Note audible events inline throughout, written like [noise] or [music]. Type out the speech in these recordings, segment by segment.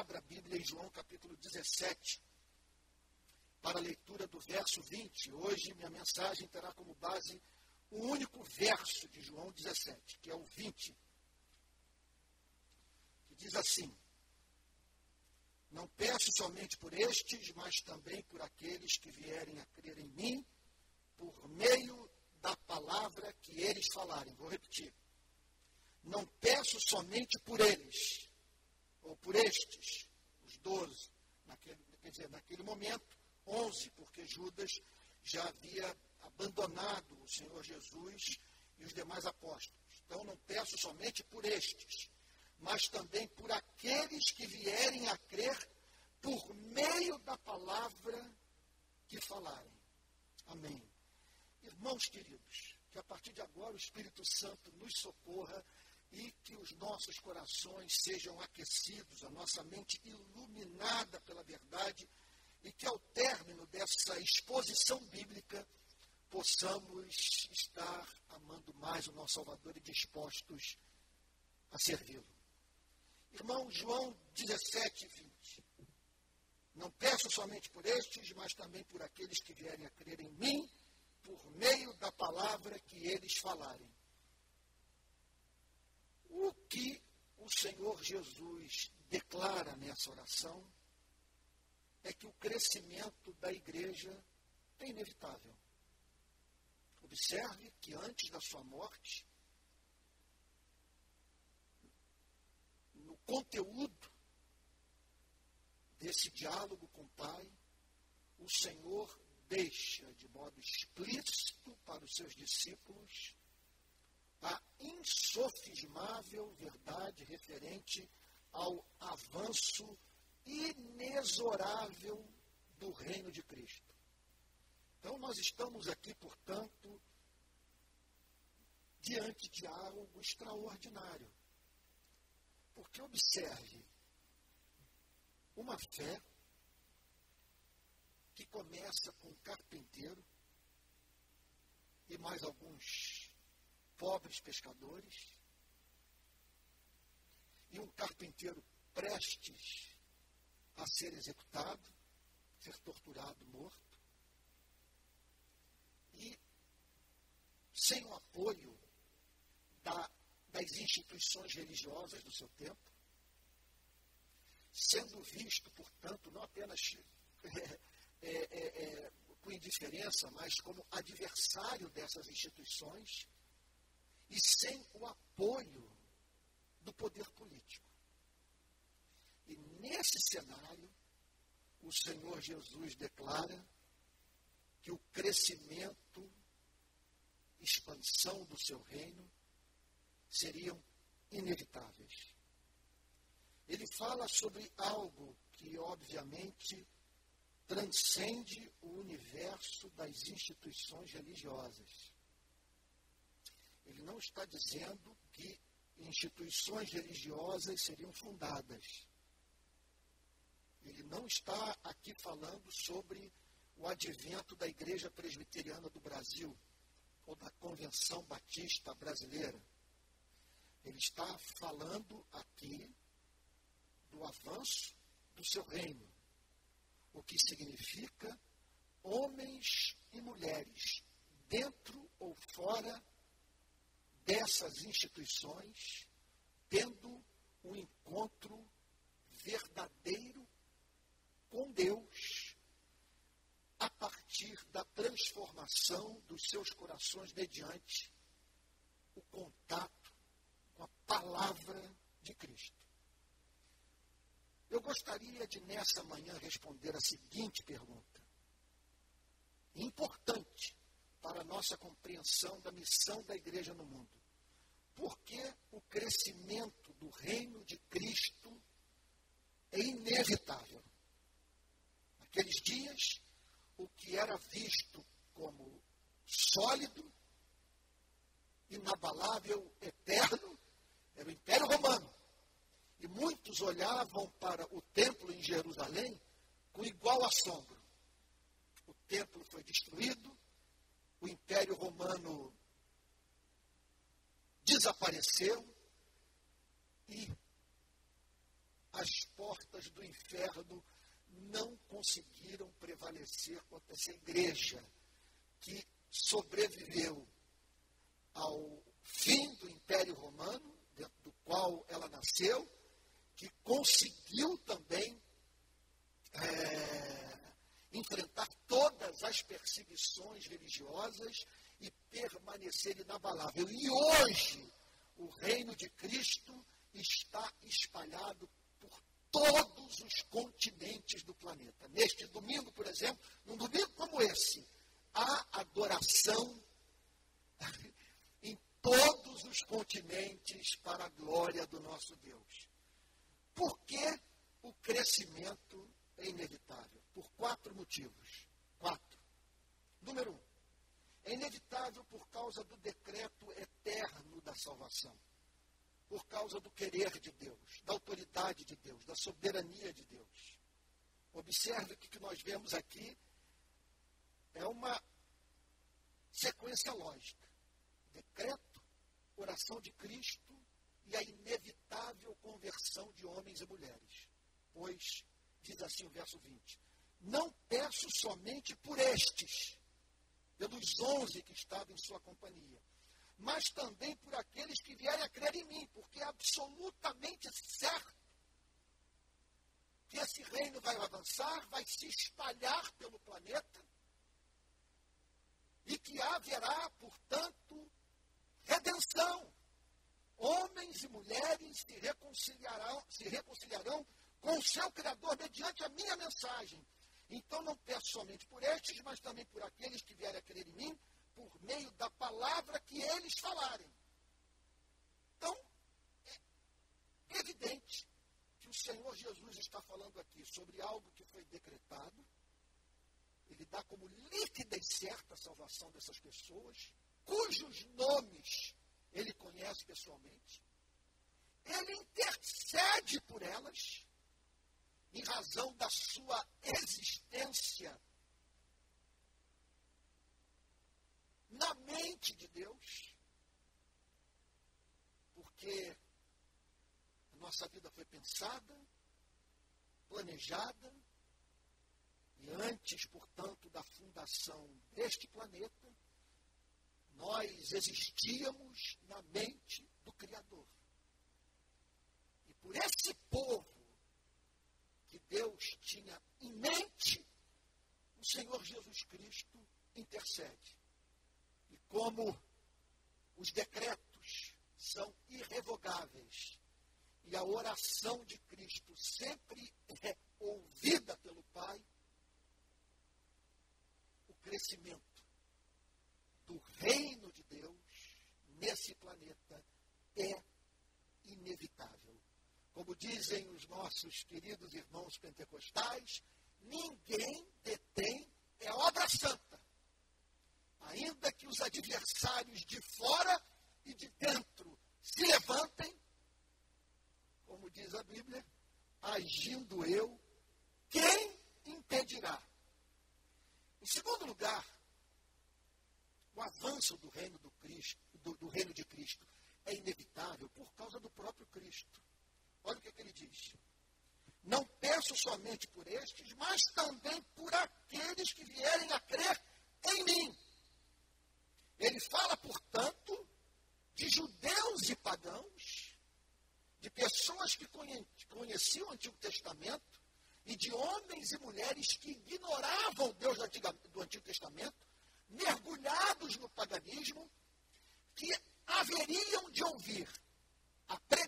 abra a Bíblia em João capítulo 17, para a leitura do verso 20. Hoje minha mensagem terá como base o único verso de João 17, que é o 20, que diz assim: Não peço somente por estes, mas também por aqueles que vierem a crer em mim, por meio da palavra que eles falarem. Vou repetir. Não peço somente por eles, ou por estes, os doze, naquele, quer dizer, naquele momento, onze, porque Judas já havia abandonado o Senhor Jesus e os demais apóstolos. Então não peço somente por estes, mas também por aqueles que vierem a crer por meio da palavra que falarem. Amém. Irmãos queridos, que a partir de agora o Espírito Santo nos socorra e que os nossos corações sejam aquecidos, a nossa mente iluminada pela verdade e que ao término dessa exposição bíblica possamos estar amando mais o nosso Salvador e dispostos a servi-lo. Irmão João 17, 20. Não peço somente por estes, mas também por aqueles que vierem a crer em mim, por meio da palavra que eles falarem o que o Senhor Jesus declara nessa oração é que o crescimento da igreja é inevitável. Observe que antes da sua morte, no conteúdo desse diálogo com o Pai, o Senhor deixa de modo explícito para os seus discípulos a insofismável verdade referente ao avanço inexorável do reino de Cristo. Então, nós estamos aqui, portanto, diante de algo extraordinário. Porque observe uma fé que começa com um carpinteiro e mais alguns pobres pescadores e um carpinteiro prestes a ser executado, ser torturado, morto, e sem o apoio da, das instituições religiosas do seu tempo, sendo visto, portanto, não apenas [laughs] é, é, é, com indiferença, mas como adversário dessas instituições, e sem o apoio do poder político. E nesse cenário, o Senhor Jesus declara que o crescimento, expansão do seu reino seriam inevitáveis. Ele fala sobre algo que, obviamente, transcende o universo das instituições religiosas. Ele não está dizendo que instituições religiosas seriam fundadas. Ele não está aqui falando sobre o advento da Igreja Presbiteriana do Brasil ou da Convenção Batista Brasileira. Ele está falando aqui do avanço do seu reino, o que significa homens e mulheres, dentro ou fora dessas instituições tendo um encontro verdadeiro com Deus a partir da transformação dos seus corações mediante o contato com a palavra de Cristo. Eu gostaria de nessa manhã responder a seguinte pergunta. Importante para a nossa compreensão da missão da igreja no mundo. Por que o crescimento do reino de Cristo é inevitável? Naqueles dias, o que era visto como sólido, inabalável, eterno, era o Império Romano. E muitos olhavam para o templo em Jerusalém com igual assombro. O templo foi destruído, o Império Romano desapareceu e as portas do inferno não conseguiram prevalecer contra essa igreja que sobreviveu ao fim do Império Romano, dentro do qual ela nasceu, que conseguiu também é, enfrentar todas as perseguições religiosas e permanecer inabalável. E hoje, o reino de Cristo está espalhado por todos os continentes do planeta. Neste domingo, por exemplo, num domingo como esse, há adoração em todos os continentes para a glória do nosso Deus. Por que o crescimento é inevitável? Por quatro motivos. Quatro. Número um, é inevitável por causa do decreto eterno da salvação. Por causa do querer de Deus, da autoridade de Deus, da soberania de Deus. Observe que o que nós vemos aqui é uma sequência lógica. Decreto, oração de Cristo e a inevitável conversão de homens e mulheres. Pois, diz assim o verso 20: Não peço somente por estes, pelos onze que estavam em sua companhia, mas também por aqueles que vierem a crer em mim, porque é absolutamente certo que esse reino vai avançar, vai se espalhar pelo planeta, e que haverá, portanto, redenção. Homens e mulheres se reconciliarão, se reconciliarão com o seu Criador mediante a minha mensagem. Então não peço somente por estes, mas também por aqueles que vierem a crer em mim, por meio da palavra que eles falarem. Então, é evidente que o Senhor Jesus está falando aqui sobre algo que foi decretado, ele dá como líquida e certa a salvação dessas pessoas, cujos nomes ele conhece pessoalmente. Ele intercede por elas, em razão da sua existência na mente de Deus, porque a nossa vida foi pensada, planejada, e antes, portanto, da fundação deste planeta, nós existíamos na mente do Criador. E por esse povo que Deus tinha em mente, o Senhor Jesus Cristo intercede. E como os decretos são irrevogáveis e a oração de Cristo sempre é ouvida pelo Pai, crescimento do reino de Deus nesse planeta é inevitável. Como dizem os nossos queridos irmãos pentecostais, ninguém detém é obra santa. Ainda que os adversários de fora e de dentro se levantem, como diz a Bíblia, agindo eu, quem impedirá? Em segundo lugar, o avanço do reino, do, Cristo, do, do reino de Cristo é inevitável por causa do próprio Cristo. Olha o que, é que ele diz. Não peço somente por estes, mas também por aqueles que vierem a crer em mim. Ele fala, portanto, de judeus e pagãos, de pessoas que conheciam o Antigo Testamento, e de homens e mulheres que ignoravam Deus do Antigo, Testamento, mergulhados no paganismo, que haveriam de ouvir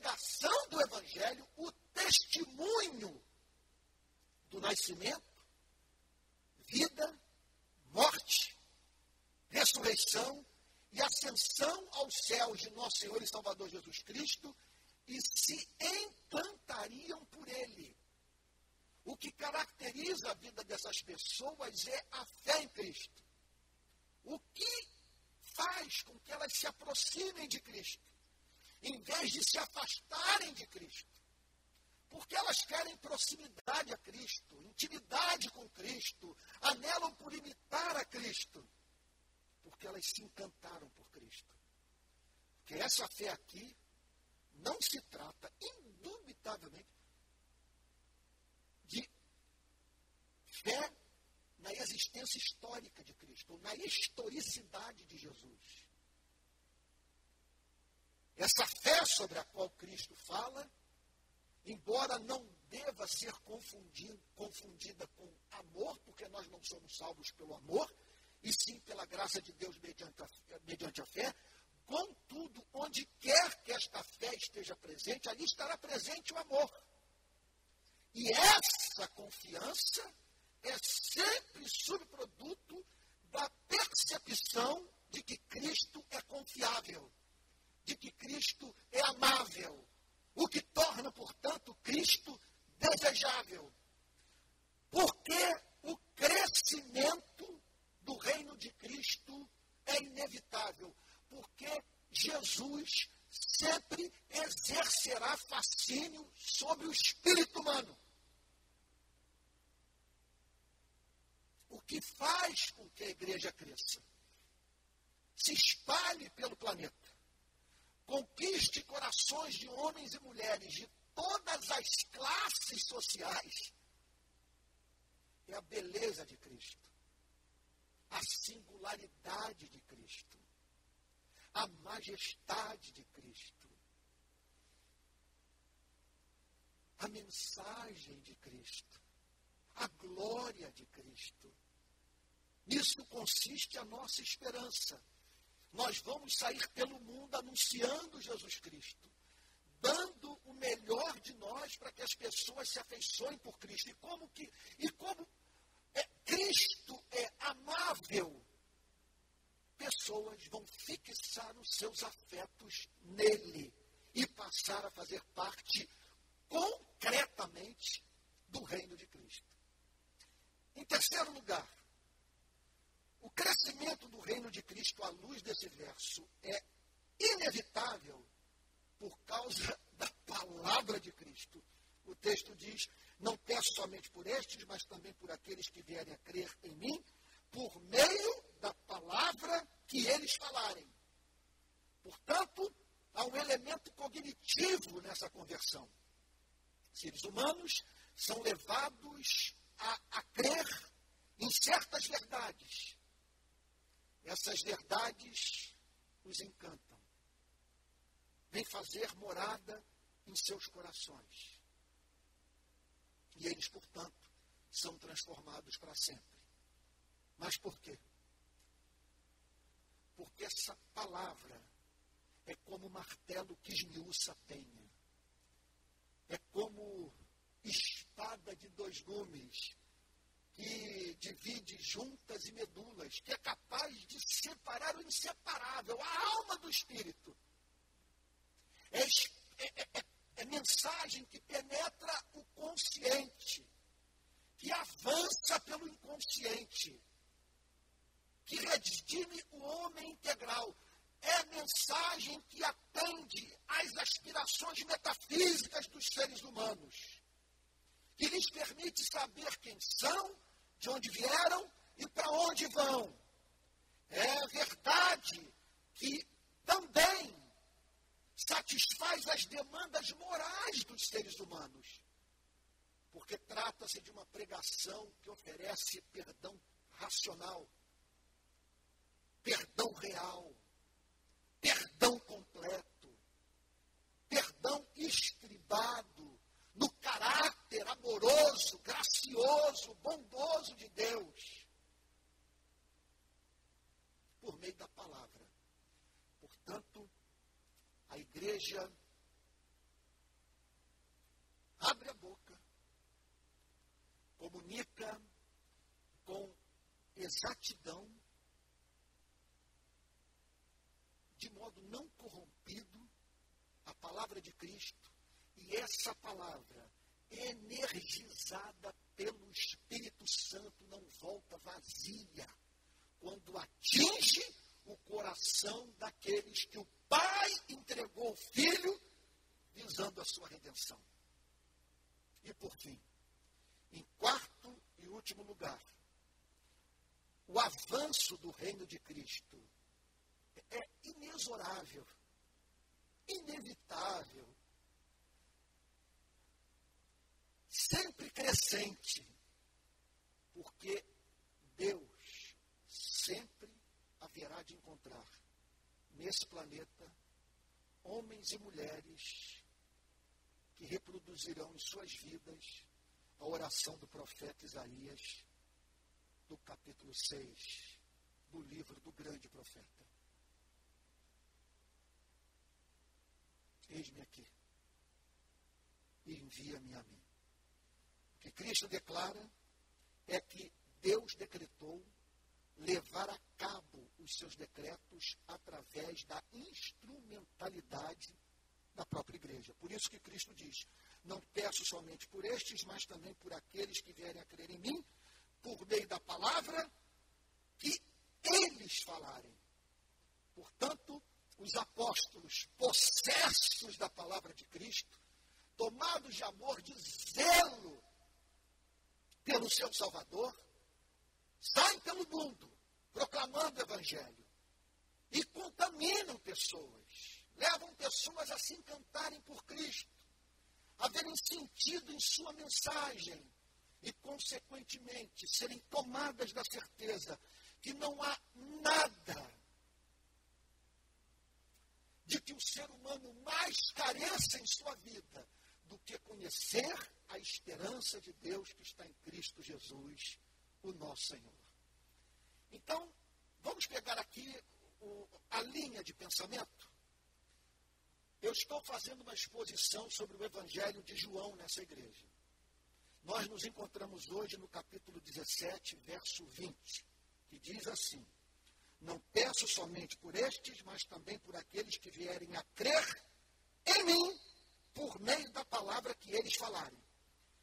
pregação do Evangelho, o testemunho do nascimento, vida, morte, ressurreição e ascensão aos céus de nosso Senhor e Salvador Jesus Cristo e se encantariam por ele o que caracteriza a vida dessas pessoas é a fé em Cristo. O que faz com que elas se aproximem de Cristo, em vez de se afastarem de Cristo. Porque elas querem proximidade a Cristo, intimidade com Cristo, anelam por imitar a Cristo. Porque elas se encantaram por Cristo. Porque essa fé aqui não se trata, indubitavelmente, de fé na existência histórica de Cristo, na historicidade de Jesus. Essa fé sobre a qual Cristo fala, embora não deva ser confundida com amor, porque nós não somos salvos pelo amor, e sim pela graça de Deus mediante a, mediante a fé, contudo, onde quer que esta fé esteja presente, ali estará presente o amor. E essa confiança é sempre subproduto da percepção de que Cristo é confiável, de que Cristo é amável, o que torna, portanto, Cristo desejável. Porque o crescimento do reino de Cristo é inevitável, porque Jesus sempre exercerá fascínio sobre o espírito humano. o que faz com que a igreja cresça. Se espalhe pelo planeta. Conquiste corações de homens e mulheres de todas as classes sociais. É a beleza de Cristo. A singularidade de Cristo. A majestade de Cristo. A mensagem de Cristo. A glória de Cristo Nisso consiste a nossa esperança. Nós vamos sair pelo mundo anunciando Jesus Cristo, dando o melhor de nós para que as pessoas se afeiçoem por Cristo. E como que e como é, Cristo é amável, pessoas vão fixar os seus afetos nele e passar a fazer parte concretamente do reino de Cristo. Em terceiro lugar, o crescimento do reino de Cristo à luz desse verso é inevitável por causa [laughs] da palavra de Cristo. O texto diz: Não peço somente por estes, mas também por aqueles que vierem a crer em mim, por meio da palavra que eles falarem. Portanto, há um elemento cognitivo nessa conversão. Seres humanos são levados a, a crer em certas verdades essas verdades os encantam. Vem fazer morada em seus corações. E eles, portanto, são transformados para sempre. Mas por quê? Porque essa palavra é como martelo que esmiuça a penha. É como espada de dois gumes que divide juntas e medulas, que é capaz de separar o inseparável, a alma do espírito. É, é, é, é mensagem que penetra o consciente, que avança pelo inconsciente, que redime o homem integral. É mensagem que atende às aspirações metafísicas dos seres humanos que lhes permite saber quem são, de onde vieram e para onde vão. É verdade que também satisfaz as demandas morais dos seres humanos, porque trata-se de uma pregação que oferece perdão racional, perdão real, perdão completo, perdão estribado amoroso, gracioso, bondoso de Deus, por meio da palavra. Portanto, a igreja abre a boca, comunica com exatidão, de modo não corrompido, a palavra de Cristo e essa palavra, energizada pelo Espírito Santo, não volta vazia quando atinge o coração daqueles que o Pai entregou ao Filho, visando a sua redenção. E por fim, em quarto e último lugar, o avanço do reino de Cristo é inexorável, inevitável, sempre crescente. Porque Deus sempre haverá de encontrar nesse planeta homens e mulheres que reproduzirão em suas vidas a oração do profeta Isaías, do capítulo 6 do livro do grande profeta. Eis-me aqui e envia-me a mim. Que Cristo declara é que Deus decretou levar a cabo os seus decretos através da instrumentalidade da própria igreja. Por isso que Cristo diz: Não peço somente por estes, mas também por aqueles que vierem a crer em mim, por meio da palavra que eles falarem. Portanto, os apóstolos, possessos da palavra de Cristo, tomados de amor, de zelo pelo seu Salvador, saem pelo mundo proclamando o Evangelho e contaminam pessoas, levam pessoas a se encantarem por Cristo, a verem sentido em sua mensagem e, consequentemente, serem tomadas da certeza que não há nada de que o ser humano mais careça em sua vida do que conhecer a esperança de Deus que está em Cristo Jesus, o nosso Senhor. Então, vamos pegar aqui o, a linha de pensamento. Eu estou fazendo uma exposição sobre o Evangelho de João nessa igreja. Nós nos encontramos hoje no capítulo 17, verso 20, que diz assim: Não peço somente por estes, mas também por aqueles que vierem a crer em mim por meio da palavra que eles falarem.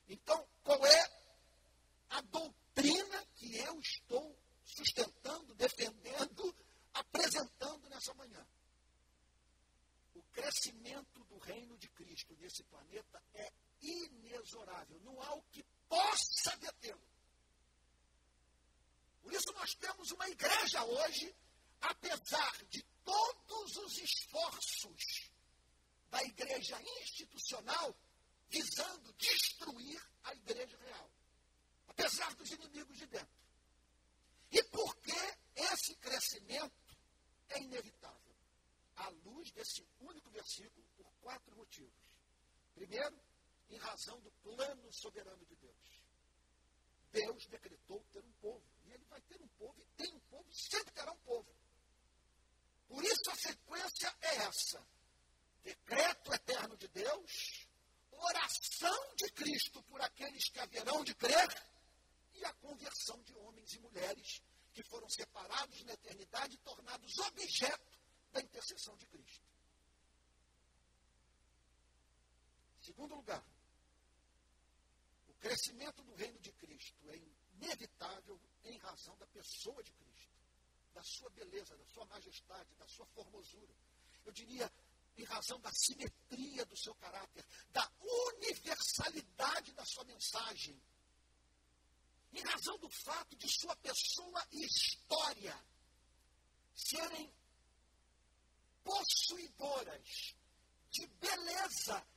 Então, qual é a doutrina que eu estou sustentando, defendendo, apresentando nessa manhã? O crescimento do reino de Cristo nesse planeta é inexorável. Não há o que possa detê-lo. Por isso nós temos uma igreja hoje, apesar de todos os esforços da igreja institucional visando destruir a igreja real. Apesar dos inimigos de dentro. E por que esse crescimento é inevitável? À luz desse único versículo, por quatro motivos. Primeiro, em razão do plano soberano de Deus. Deus decretou ter um povo. E ele vai ter um povo, e tem um povo, e sempre terá um povo. Por isso a sequência é essa: decreto eterno de Deus, oração de Cristo por aqueles que haverão de crer, e a conversão de homens e mulheres que foram separados na eternidade e tornados objeto da intercessão de Cristo. Segundo lugar, crescimento do reino de Cristo é inevitável em razão da pessoa de Cristo, da sua beleza, da sua majestade, da sua formosura. Eu diria, em razão da simetria do seu caráter, da universalidade da sua mensagem, em razão do fato de sua pessoa e história serem possuidoras de beleza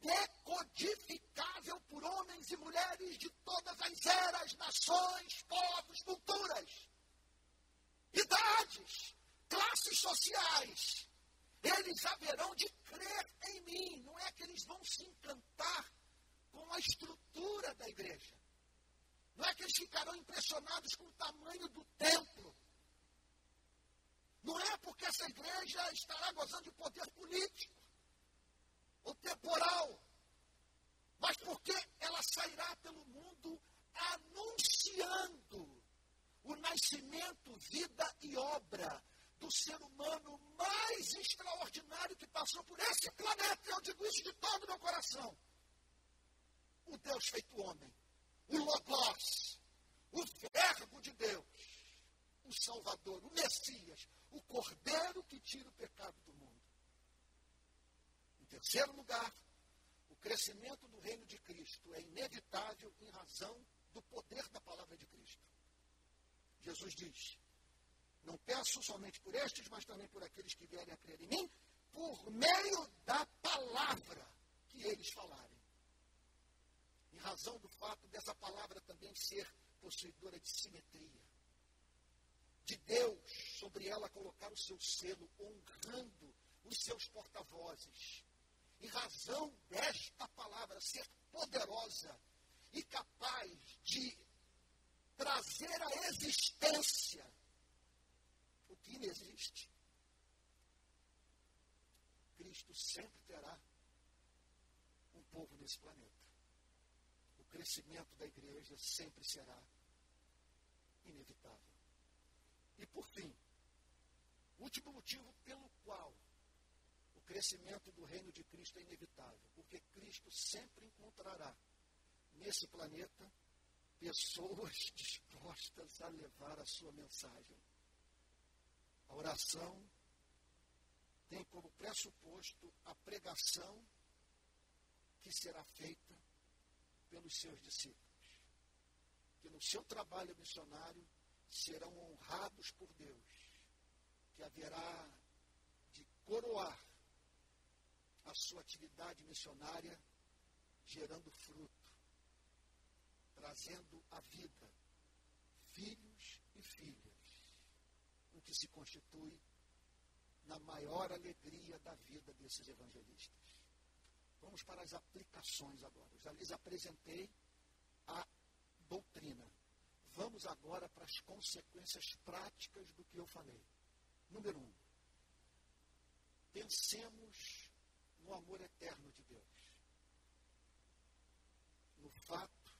decodificável por homens e mulheres de todas as eras, nações, povos, culturas, idades, classes sociais. Eles haverão de crer em mim. Não é que eles vão se encantar com a estrutura da igreja. Não é que eles ficarão impressionados com o tamanho do templo. Não é porque essa igreja estará gozando de poder político ou temporal, mas porque ela sairá pelo mundo anunciando o nascimento, vida e obra do ser humano mais extraordinário que passou por esse planeta. Eu digo isso de todo o meu coração. O Deus feito homem, o Logos, o Verbo de Deus, o Salvador, o Messias, o Cordeiro que tira o pecado do mundo. Terceiro lugar, o crescimento do reino de Cristo é inevitável em razão do poder da palavra de Cristo. Jesus diz: Não peço somente por estes, mas também por aqueles que vierem a crer em mim, por meio da palavra que eles falarem. Em razão do fato dessa palavra também ser possuidora de simetria. De Deus sobre ela colocar o seu selo, honrando os seus porta-vozes. Em razão desta palavra ser poderosa e capaz de trazer à existência inexiste. Cristo sempre terá um povo nesse planeta. O crescimento da igreja sempre será inevitável. E por fim, último motivo pelo qual o crescimento do reino de Cristo é inevitável, porque Cristo sempre encontrará nesse planeta pessoas [laughs] dispostas a levar a sua mensagem. A oração tem como pressuposto a pregação que será feita pelos seus discípulos. Que no seu trabalho missionário serão honrados por Deus, que haverá de coroar a sua atividade missionária gerando fruto, trazendo à vida filhos e filhas, o que se constitui na maior alegria da vida desses evangelistas. Vamos para as aplicações agora. Já lhes apresentei a doutrina. Vamos agora para as consequências práticas do que eu falei. Número um, pensemos no amor eterno de Deus. No fato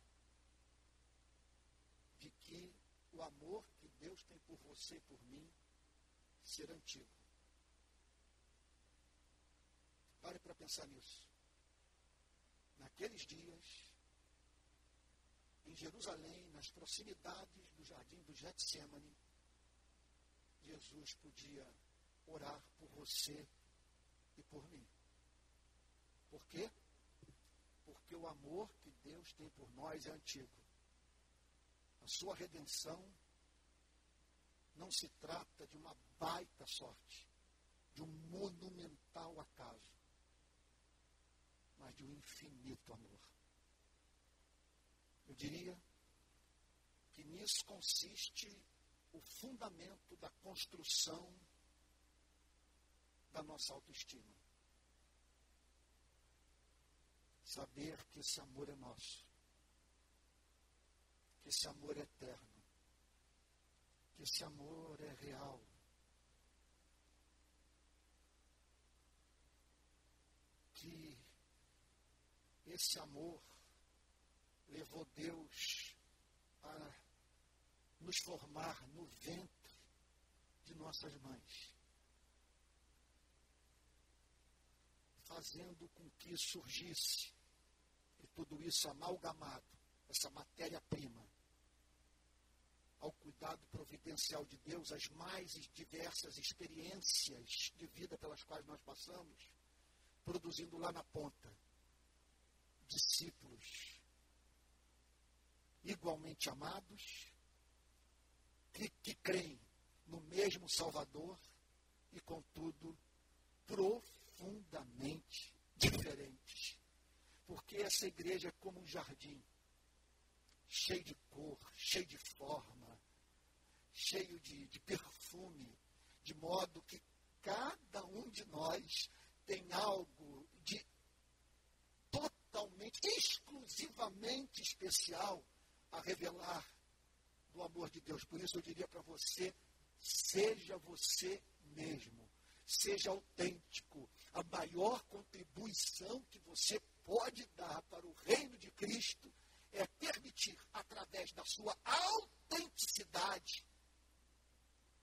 de que o amor que Deus tem por você e por mim ser antigo. Pare para pensar nisso. Naqueles dias, em Jerusalém, nas proximidades do jardim do Getsemane, Jesus podia orar por você e por mim. Por quê? Porque o amor que Deus tem por nós é antigo. A sua redenção não se trata de uma baita sorte, de um monumental acaso, mas de um infinito amor. Eu diria que nisso consiste o fundamento da construção da nossa autoestima. Saber que esse amor é nosso, que esse amor é eterno, esse amor é real. Que esse amor levou Deus a nos formar no ventre de nossas mães, fazendo com que surgisse e tudo isso amalgamado, essa matéria-prima, ao cuidado providencial de Deus, as mais diversas experiências de vida pelas quais nós passamos, produzindo lá na ponta discípulos igualmente amados, que, que creem no mesmo Salvador e, contudo, profundamente diferentes. Porque essa igreja é como um jardim, cheio de cor, cheio de forma, cheio de, de perfume, de modo que cada um de nós tem algo de totalmente, exclusivamente especial a revelar do amor de Deus. Por isso eu diria para você: seja você mesmo, seja autêntico. A maior contribuição que você pode dar para o reino de Cristo é permitir, através da sua autenticidade,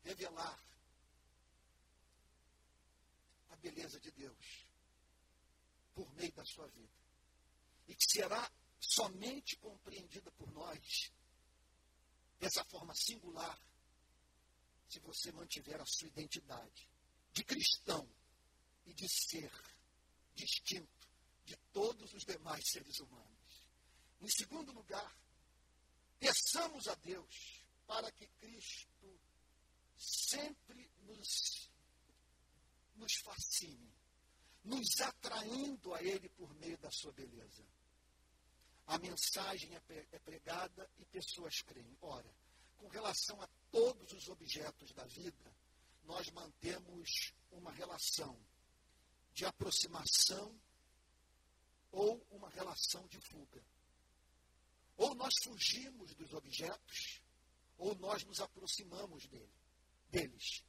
revelar a beleza de Deus por meio da sua vida. E que será somente compreendida por nós dessa forma singular se você mantiver a sua identidade de cristão e de ser distinto de todos os demais seres humanos. Em segundo lugar, peçamos a Deus para que Cristo sempre nos, nos fascine, nos atraindo a Ele por meio da sua beleza. a mensagem é, é pregada e pessoas creem. Ora, com relação a todos os objetos da vida, nós mantemos uma relação de aproximação ou uma relação de fuga. Ou nós fugimos dos objetos, ou nós nos aproximamos dele, deles.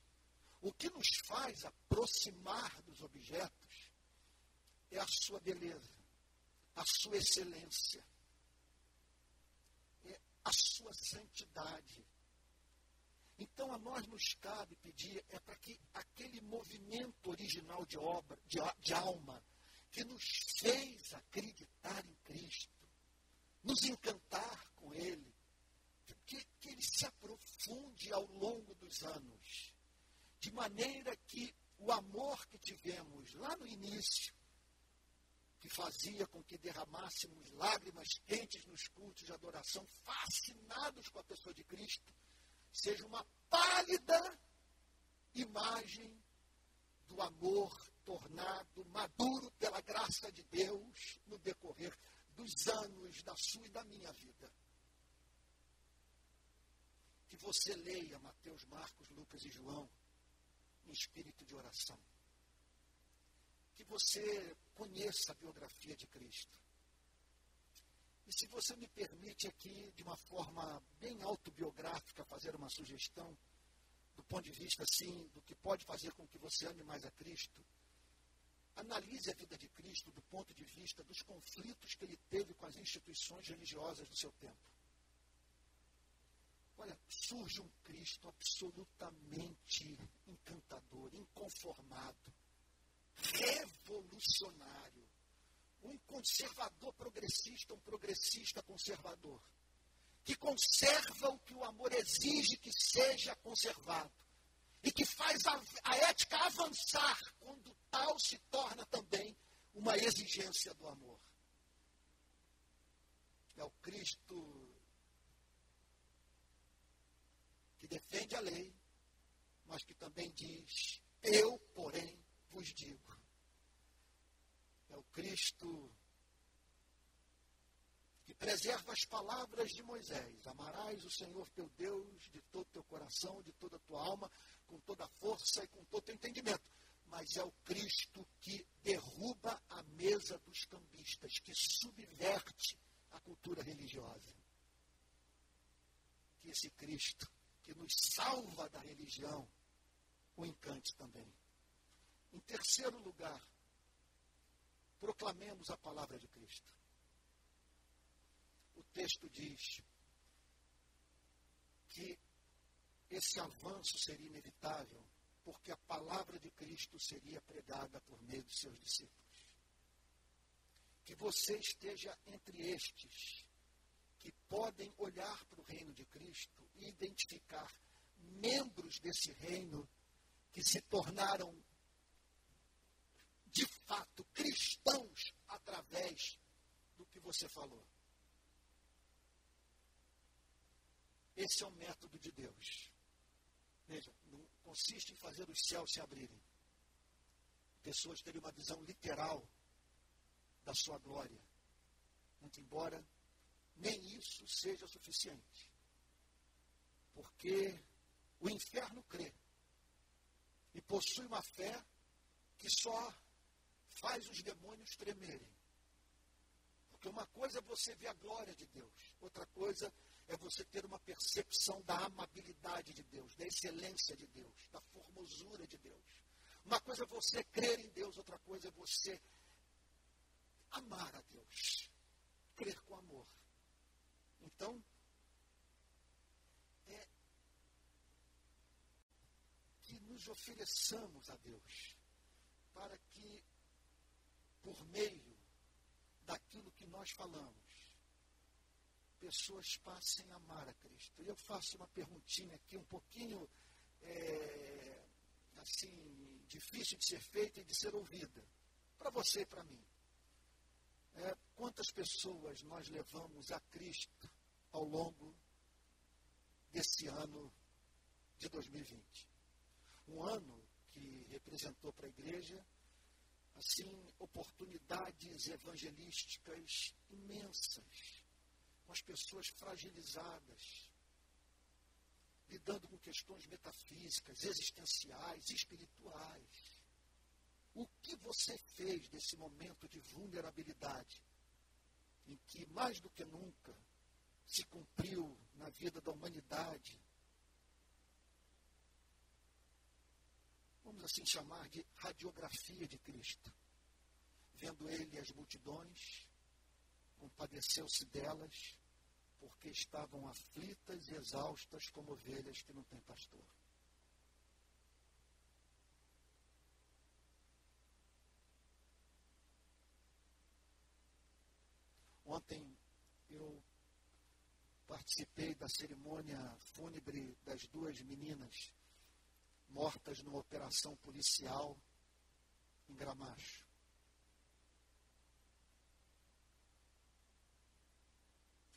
O que nos faz aproximar dos objetos é a sua beleza, a sua excelência, é a sua santidade. Então a nós nos cabe pedir é para que aquele movimento original de obra, de, de alma, que nos fez acreditar em Cristo, nos encantar com Ele, que, Ele se aprofunde ao longo dos anos, de maneira que o amor que tivemos lá no início, que fazia com que derramássemos lágrimas quentes nos cultos de adoração, fascinados com a pessoa de Cristo, seja uma pálida imagem do amor tornado maduro pela graça de Deus no decorrer dos anos da sua e da minha vida. Que você leia Mateus, Marcos, Lucas e João em espírito de oração. Que você conheça a biografia de Cristo. E se você me permite aqui, de uma forma bem autobiográfica, fazer uma sugestão, do ponto de vista, assim, do que pode fazer com que você ame mais a Cristo, analise a vida de Cristo do ponto de vista dos conflitos que ele teve com as instituições religiosas do seu tempo. Olha, surge um Cristo absolutamente encantador, inconformado, revolucionário. Um conservador progressista, um progressista conservador, que conserva o que o amor exige que seja conservado e que faz a, a ética avançar quando tal se torna também uma exigência do amor. É o Cristo que defende a lei, mas que também diz: Eu, porém, vos digo. É o Cristo que preserva as palavras de Moisés: Amarás o Senhor teu Deus de todo teu coração, de toda a tua alma, com toda a força e com todo teu entendimento mas é o Cristo que derruba a mesa dos cambistas, que subverte a cultura religiosa. Que esse Cristo, que nos salva da religião, o encante também. Em terceiro lugar, proclamemos a palavra de Cristo. O texto diz que esse avanço seria inevitável porque a palavra de Cristo seria pregada por meio de seus discípulos. Que você esteja entre estes que podem olhar para o reino de Cristo e identificar membros desse reino que se tornaram de fato cristãos através do que você falou. Esse é o método de Deus. Veja, não consiste em fazer os céus se abrirem. Pessoas terem uma visão literal da sua glória. Muito embora nem isso seja suficiente. Porque o inferno crê e possui uma fé que só faz os demônios tremerem. Porque uma coisa é você ver a glória de Deus, outra coisa é você ter uma percepção da amabilidade de Deus, da excelência de Deus, da formosura de Deus. Uma coisa é você crer em Deus, outra coisa é você amar a Deus, crer com amor. Então, é que nos ofereçamos a Deus para que, por meio daquilo que nós falamos, pessoas passem a amar a Cristo. E eu faço uma perguntinha aqui, um pouquinho é, assim, difícil de ser feita e de ser ouvida, para você e para mim. É, quantas pessoas nós levamos a Cristo ao longo desse ano de 2020? Um ano que representou para a igreja assim, oportunidades evangelísticas imensas, com as pessoas fragilizadas, lidando com questões metafísicas, existenciais, espirituais. O que você fez desse momento de vulnerabilidade, em que mais do que nunca se cumpriu na vida da humanidade vamos assim chamar de radiografia de Cristo. Vendo ele as multidões, compadeceu-se delas, porque estavam aflitas e exaustas como ovelhas que não têm pastor. Ontem eu participei da cerimônia fúnebre das duas meninas mortas numa operação policial em Gramacho.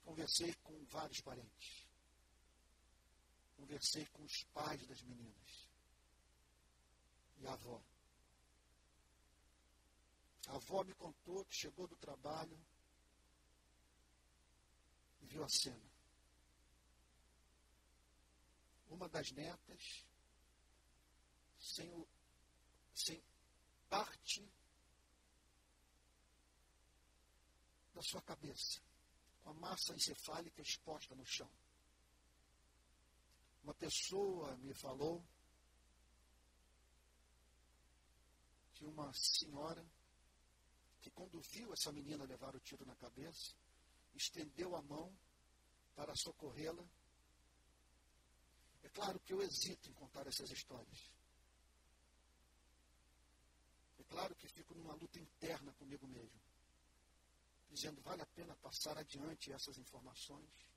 Conversei com vários parentes. Conversei com os pais das meninas. E a avó. A avó me contou que chegou do trabalho e viu a cena. Uma das netas sem, o, sem parte da sua cabeça, com a massa encefálica exposta no chão. Uma pessoa me falou que uma senhora que quando viu essa menina levar o tiro na cabeça, estendeu a mão para socorrê-la. É claro que eu hesito em contar essas histórias. É claro que fico numa luta interna comigo mesmo, dizendo vale a pena passar adiante essas informações.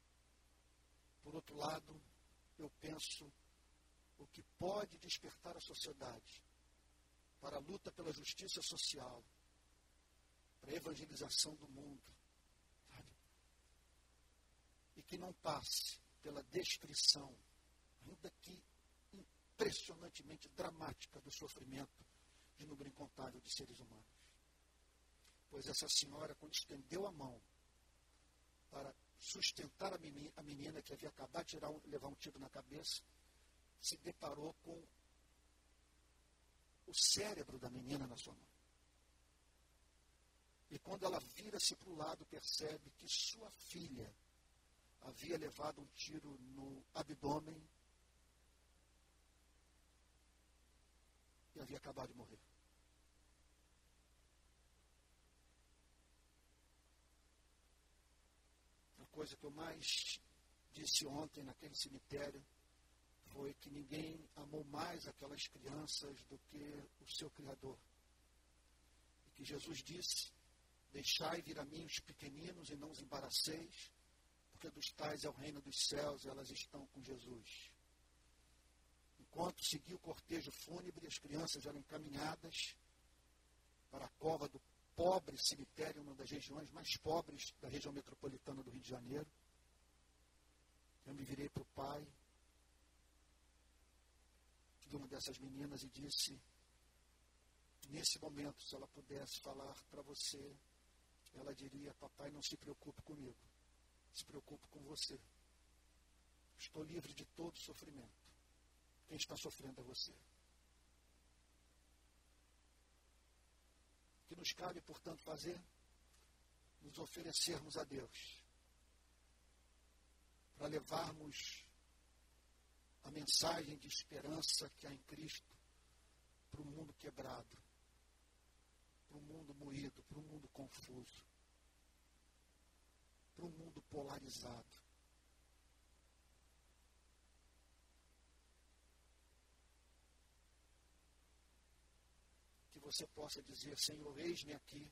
Por outro lado, eu penso o que pode despertar a sociedade para a luta pela justiça social, para a evangelização do mundo, sabe? e que não passe pela descrição, ainda que impressionantemente dramática, do sofrimento de número incontável de seres humanos. Pois essa senhora, quando estendeu a mão para sustentar a menina, a menina que havia acabado de um, levar um tiro na cabeça, se deparou com o cérebro da menina na sua mão. E quando ela vira-se para o lado, percebe que sua filha havia levado um tiro no abdômen e havia acabado de morrer. A coisa que eu mais disse ontem naquele cemitério foi que ninguém amou mais aquelas crianças do que o seu Criador. E que Jesus disse: Deixai vir a mim os pequeninos e não os embaraceis, porque dos tais é o reino dos céus e elas estão com Jesus. Enquanto seguia o cortejo fúnebre, as crianças eram encaminhadas para a cova do pobre cemitério, uma das regiões mais pobres da região metropolitana do Rio de Janeiro. Eu me virei para o pai de uma dessas meninas e disse: nesse momento, se ela pudesse falar para você, ela diria: Papai, não se preocupe comigo, se preocupe com você. Estou livre de todo sofrimento. Quem está sofrendo é você. O que nos cabe, portanto, fazer? Nos oferecermos a Deus. Para levarmos a mensagem de esperança que há em Cristo para o mundo quebrado, para o mundo moído, para o mundo confuso, para o mundo polarizado. Você possa dizer: Senhor, eis-me aqui,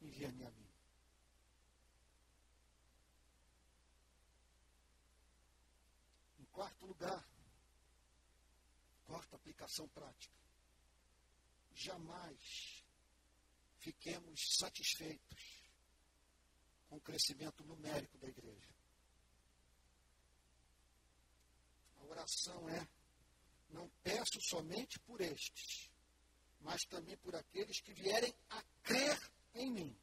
envia-me a mim. Em quarto lugar, quarta aplicação prática. Jamais fiquemos satisfeitos com o crescimento numérico da igreja. A oração é não peço somente por estes, mas também por aqueles que vierem a crer em mim,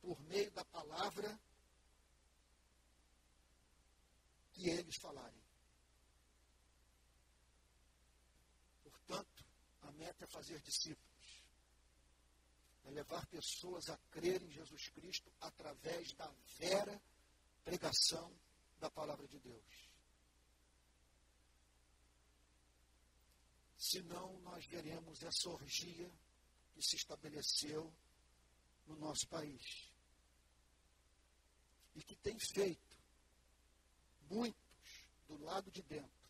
por meio da palavra que eles falarem. Portanto, a meta é fazer discípulos, é levar pessoas a crer em Jesus Cristo através da vera pregação da palavra de Deus. Senão, nós veremos essa orgia que se estabeleceu no nosso país e que tem feito muitos do lado de dentro,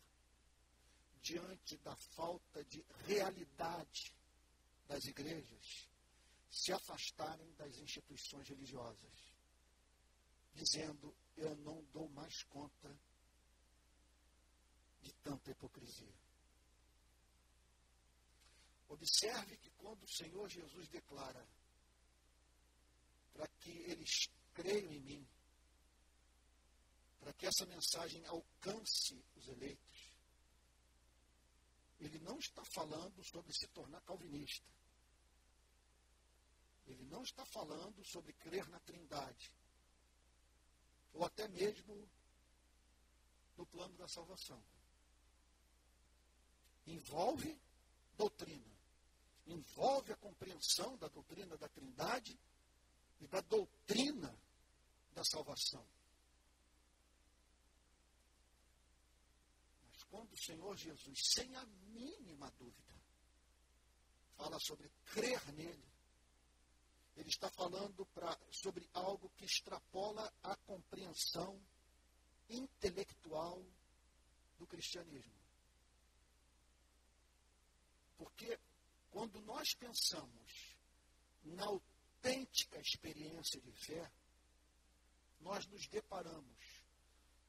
diante da falta de realidade das igrejas, se afastarem das instituições religiosas, dizendo: Eu não dou mais conta de tanta hipocrisia. Observe que quando o Senhor Jesus declara para que eles creiam em mim, para que essa mensagem alcance os eleitos, ele não está falando sobre se tornar calvinista. Ele não está falando sobre crer na Trindade. Ou até mesmo no plano da salvação. Envolve doutrina envolve a compreensão da doutrina da Trindade e da doutrina da salvação. Mas quando o Senhor Jesus, sem a mínima dúvida, fala sobre crer nele, ele está falando pra, sobre algo que extrapola a compreensão intelectual do cristianismo. Porque quando nós pensamos na autêntica experiência de fé, nós nos deparamos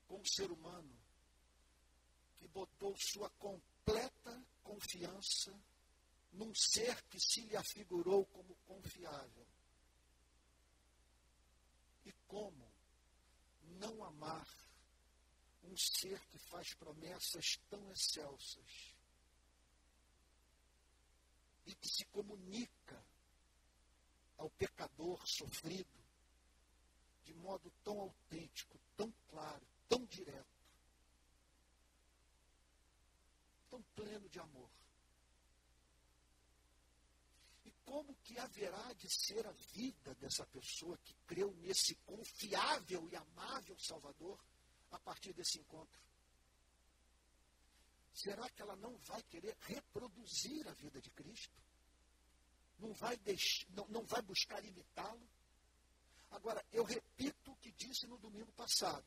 com um ser humano que botou sua completa confiança num ser que se lhe afigurou como confiável. E como não amar um ser que faz promessas tão excelsas? E que se comunica ao pecador sofrido de modo tão autêntico, tão claro, tão direto, tão pleno de amor. E como que haverá de ser a vida dessa pessoa que creu nesse confiável e amável Salvador a partir desse encontro? Será que ela não vai querer reproduzir a vida de Cristo? Não vai, deix... não, não vai buscar imitá-lo? Agora, eu repito o que disse no domingo passado.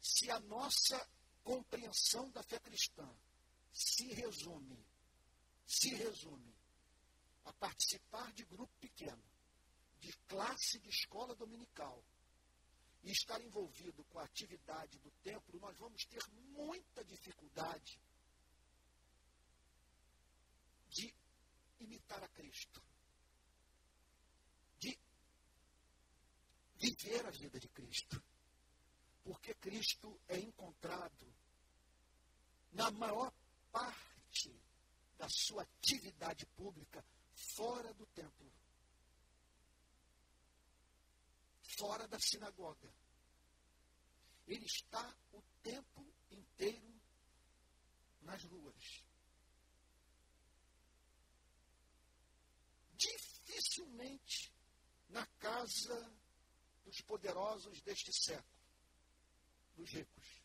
Se a nossa compreensão da fé cristã se resume, se resume a participar de grupo pequeno, de classe de escola dominical, e estar envolvido com a atividade do templo, nós vamos ter muita dificuldade de imitar a Cristo, de viver a vida de Cristo. Porque Cristo é encontrado na maior parte da sua atividade pública fora do templo. Fora da sinagoga. Ele está o tempo inteiro nas ruas. Dificilmente na casa dos poderosos deste século, dos ricos.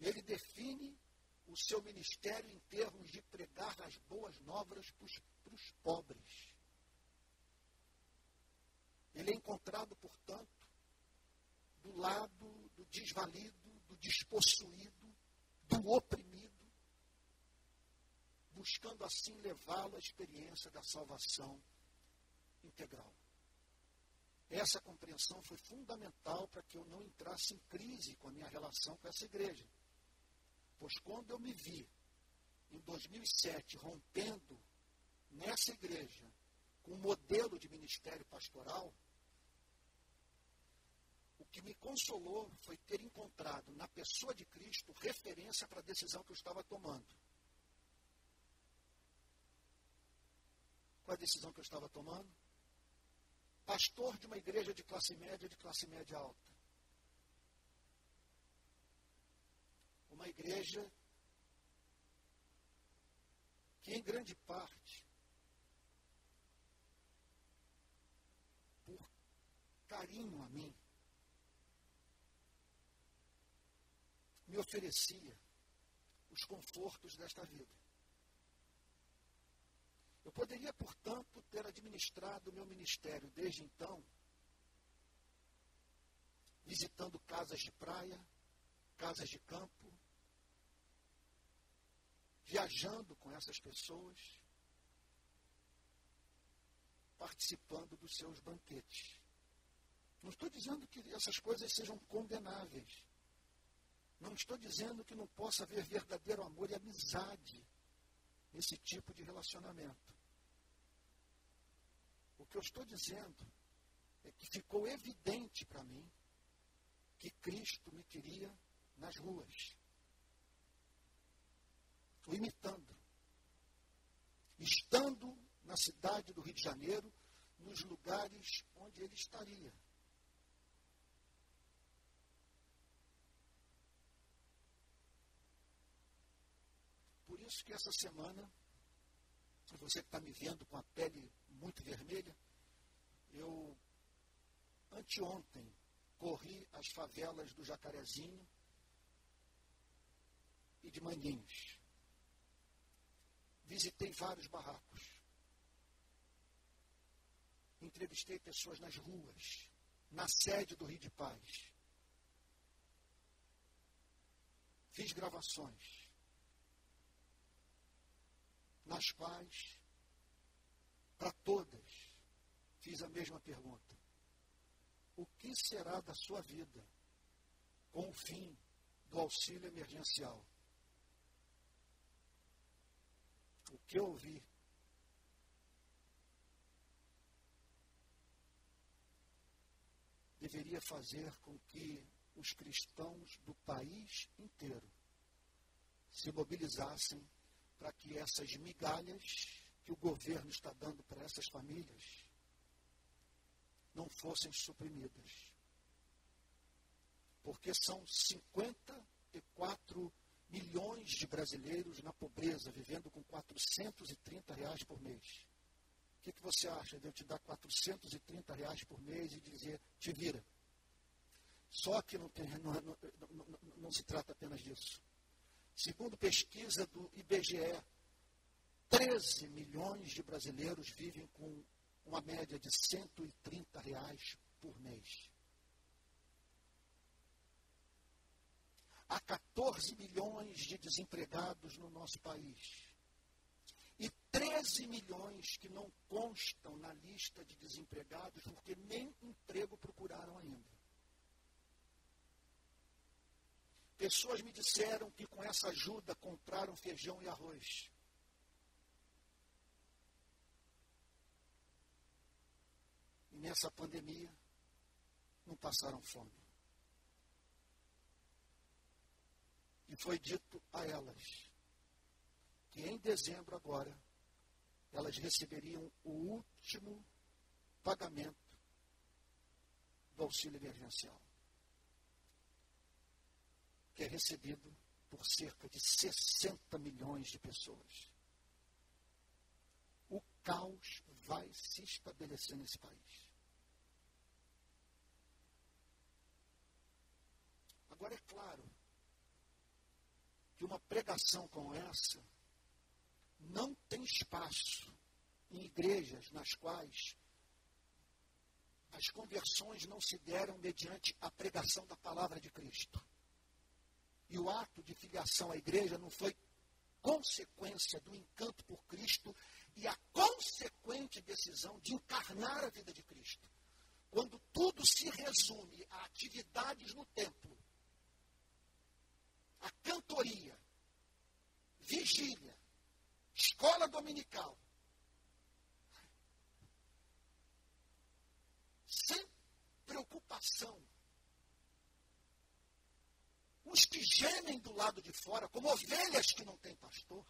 Ele define o seu ministério em termos de pregar as boas novas para os pobres. Ele é encontrado, portanto, do lado do desvalido, do despossuído, do oprimido, buscando assim levá-lo à experiência da salvação integral. Essa compreensão foi fundamental para que eu não entrasse em crise com a minha relação com essa igreja. Pois quando eu me vi, em 2007, rompendo nessa igreja com um modelo de ministério pastoral, o que me consolou foi ter encontrado na pessoa de Cristo referência para a decisão que eu estava tomando. Qual a decisão que eu estava tomando? Pastor de uma igreja de classe média, de classe média alta. Uma igreja que, em grande parte, por carinho a mim, me oferecia os confortos desta vida. Eu poderia, portanto, ter administrado o meu ministério desde então, visitando casas de praia, casas de campo, viajando com essas pessoas, participando dos seus banquetes. Não estou dizendo que essas coisas sejam condenáveis. Não estou dizendo que não possa haver verdadeiro amor e amizade nesse tipo de relacionamento. O que eu estou dizendo é que ficou evidente para mim que Cristo me queria nas ruas, o imitando, estando na cidade do Rio de Janeiro, nos lugares onde ele estaria. Que essa semana, você que está me vendo com a pele muito vermelha. Eu, anteontem, corri as favelas do Jacarezinho e de Manguinhos. Visitei vários barracos. Entrevistei pessoas nas ruas, na sede do Rio de Paz. Fiz gravações nas quais para todas, fiz a mesma pergunta. O que será da sua vida com o fim do auxílio emergencial? O que eu ouvi deveria fazer com que os cristãos do país inteiro se mobilizassem para que essas migalhas que o governo está dando para essas famílias não fossem suprimidas. Porque são 54 milhões de brasileiros na pobreza, vivendo com 430 reais por mês. O que, que você acha de eu te dar 430 reais por mês e dizer, te vira? Só que não, tem, não, não, não se trata apenas disso. Segundo pesquisa do IBGE, 13 milhões de brasileiros vivem com uma média de 130 reais por mês. Há 14 milhões de desempregados no nosso país. E 13 milhões que não constam na lista de desempregados porque nem emprego procuraram ainda. Pessoas me disseram que com essa ajuda compraram feijão e arroz. e nessa pandemia não passaram fome. E foi dito a elas que em dezembro agora elas receberiam o último pagamento do auxílio emergencial, que é recebido por cerca de 60 milhões de pessoas. O caos vai se estabelecer nesse país. Agora, é claro que uma pregação como essa não tem espaço em igrejas nas quais as conversões não se deram mediante a pregação da palavra de Cristo. E o ato de filiação à igreja não foi consequência do encanto por Cristo e a consequente decisão de encarnar a vida de Cristo. Quando tudo se resume a atividades no templo, a cantoria, vigília, escola dominical, sem preocupação gemem do lado de fora, como ovelhas que não têm pastor.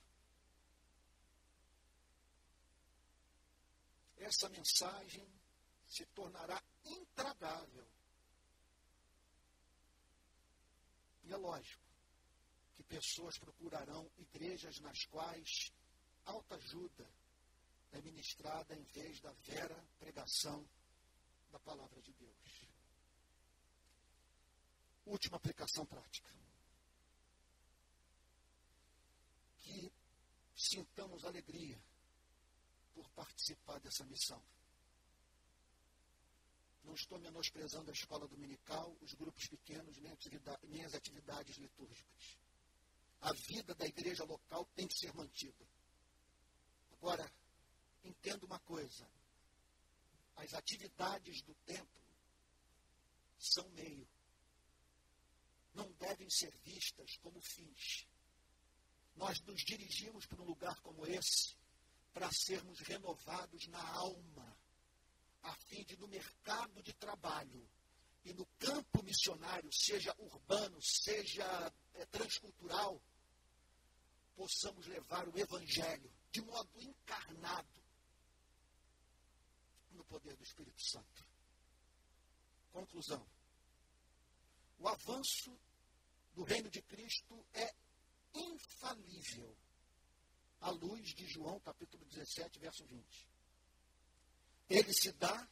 Essa mensagem se tornará intragável. E é lógico que pessoas procurarão igrejas nas quais alta ajuda é ministrada em vez da vera pregação da palavra de Deus. Última aplicação prática. Que sintamos alegria por participar dessa missão. Não estou menosprezando a escola dominical, os grupos pequenos, nem, atividade, nem as atividades litúrgicas. A vida da igreja local tem que ser mantida. Agora, entenda uma coisa: as atividades do templo são meio. Devem ser vistas como fins. Nós nos dirigimos para um lugar como esse para sermos renovados na alma, a fim de no mercado de trabalho e no campo missionário, seja urbano, seja é, transcultural, possamos levar o Evangelho de modo encarnado no poder do Espírito Santo. Conclusão. O avanço do reino de Cristo é infalível à luz de João, capítulo 17, verso 20. Ele se dá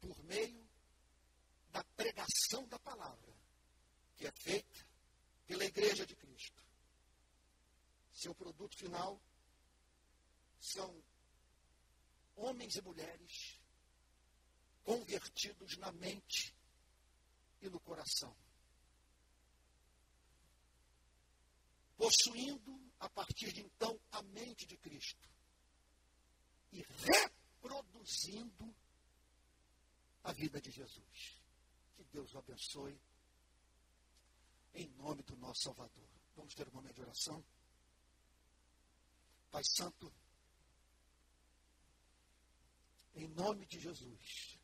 por meio da pregação da palavra, que é feita pela igreja de Cristo. Seu produto final são homens e mulheres convertidos na mente e no coração. Possuindo, a partir de então, a mente de Cristo. E reproduzindo a vida de Jesus. Que Deus o abençoe. Em nome do nosso Salvador. Vamos ter um momento de oração. Pai Santo, em nome de Jesus,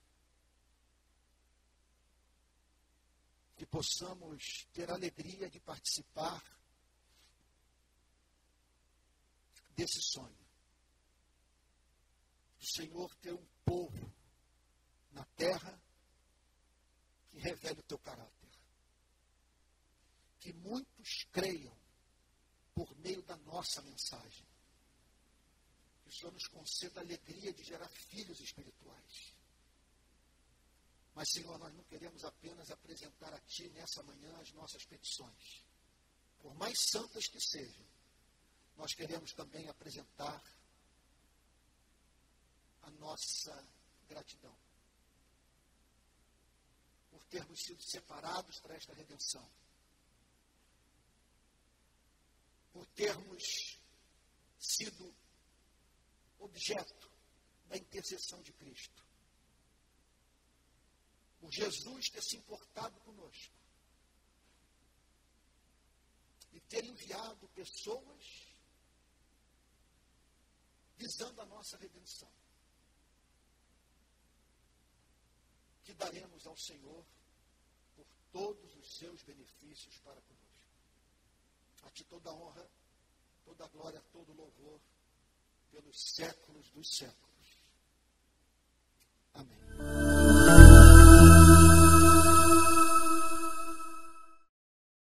que possamos ter a alegria de participar desse sonho. O Senhor ter um povo na terra que revele o teu caráter. Que muitos creiam por meio da nossa mensagem. Que o Senhor nos conceda a alegria de gerar filhos espirituais. Mas, Senhor, nós não queremos apenas apresentar a Ti nessa manhã as nossas petições. Por mais santas que sejam, nós queremos também apresentar a nossa gratidão por termos sido separados para esta redenção, por termos sido objeto da intercessão de Cristo, por Jesus ter se importado conosco e ter enviado pessoas visando a nossa redenção. Que daremos ao Senhor por todos os seus benefícios para conosco. A ti toda honra, toda glória, todo louvor, pelos séculos dos séculos. Amém.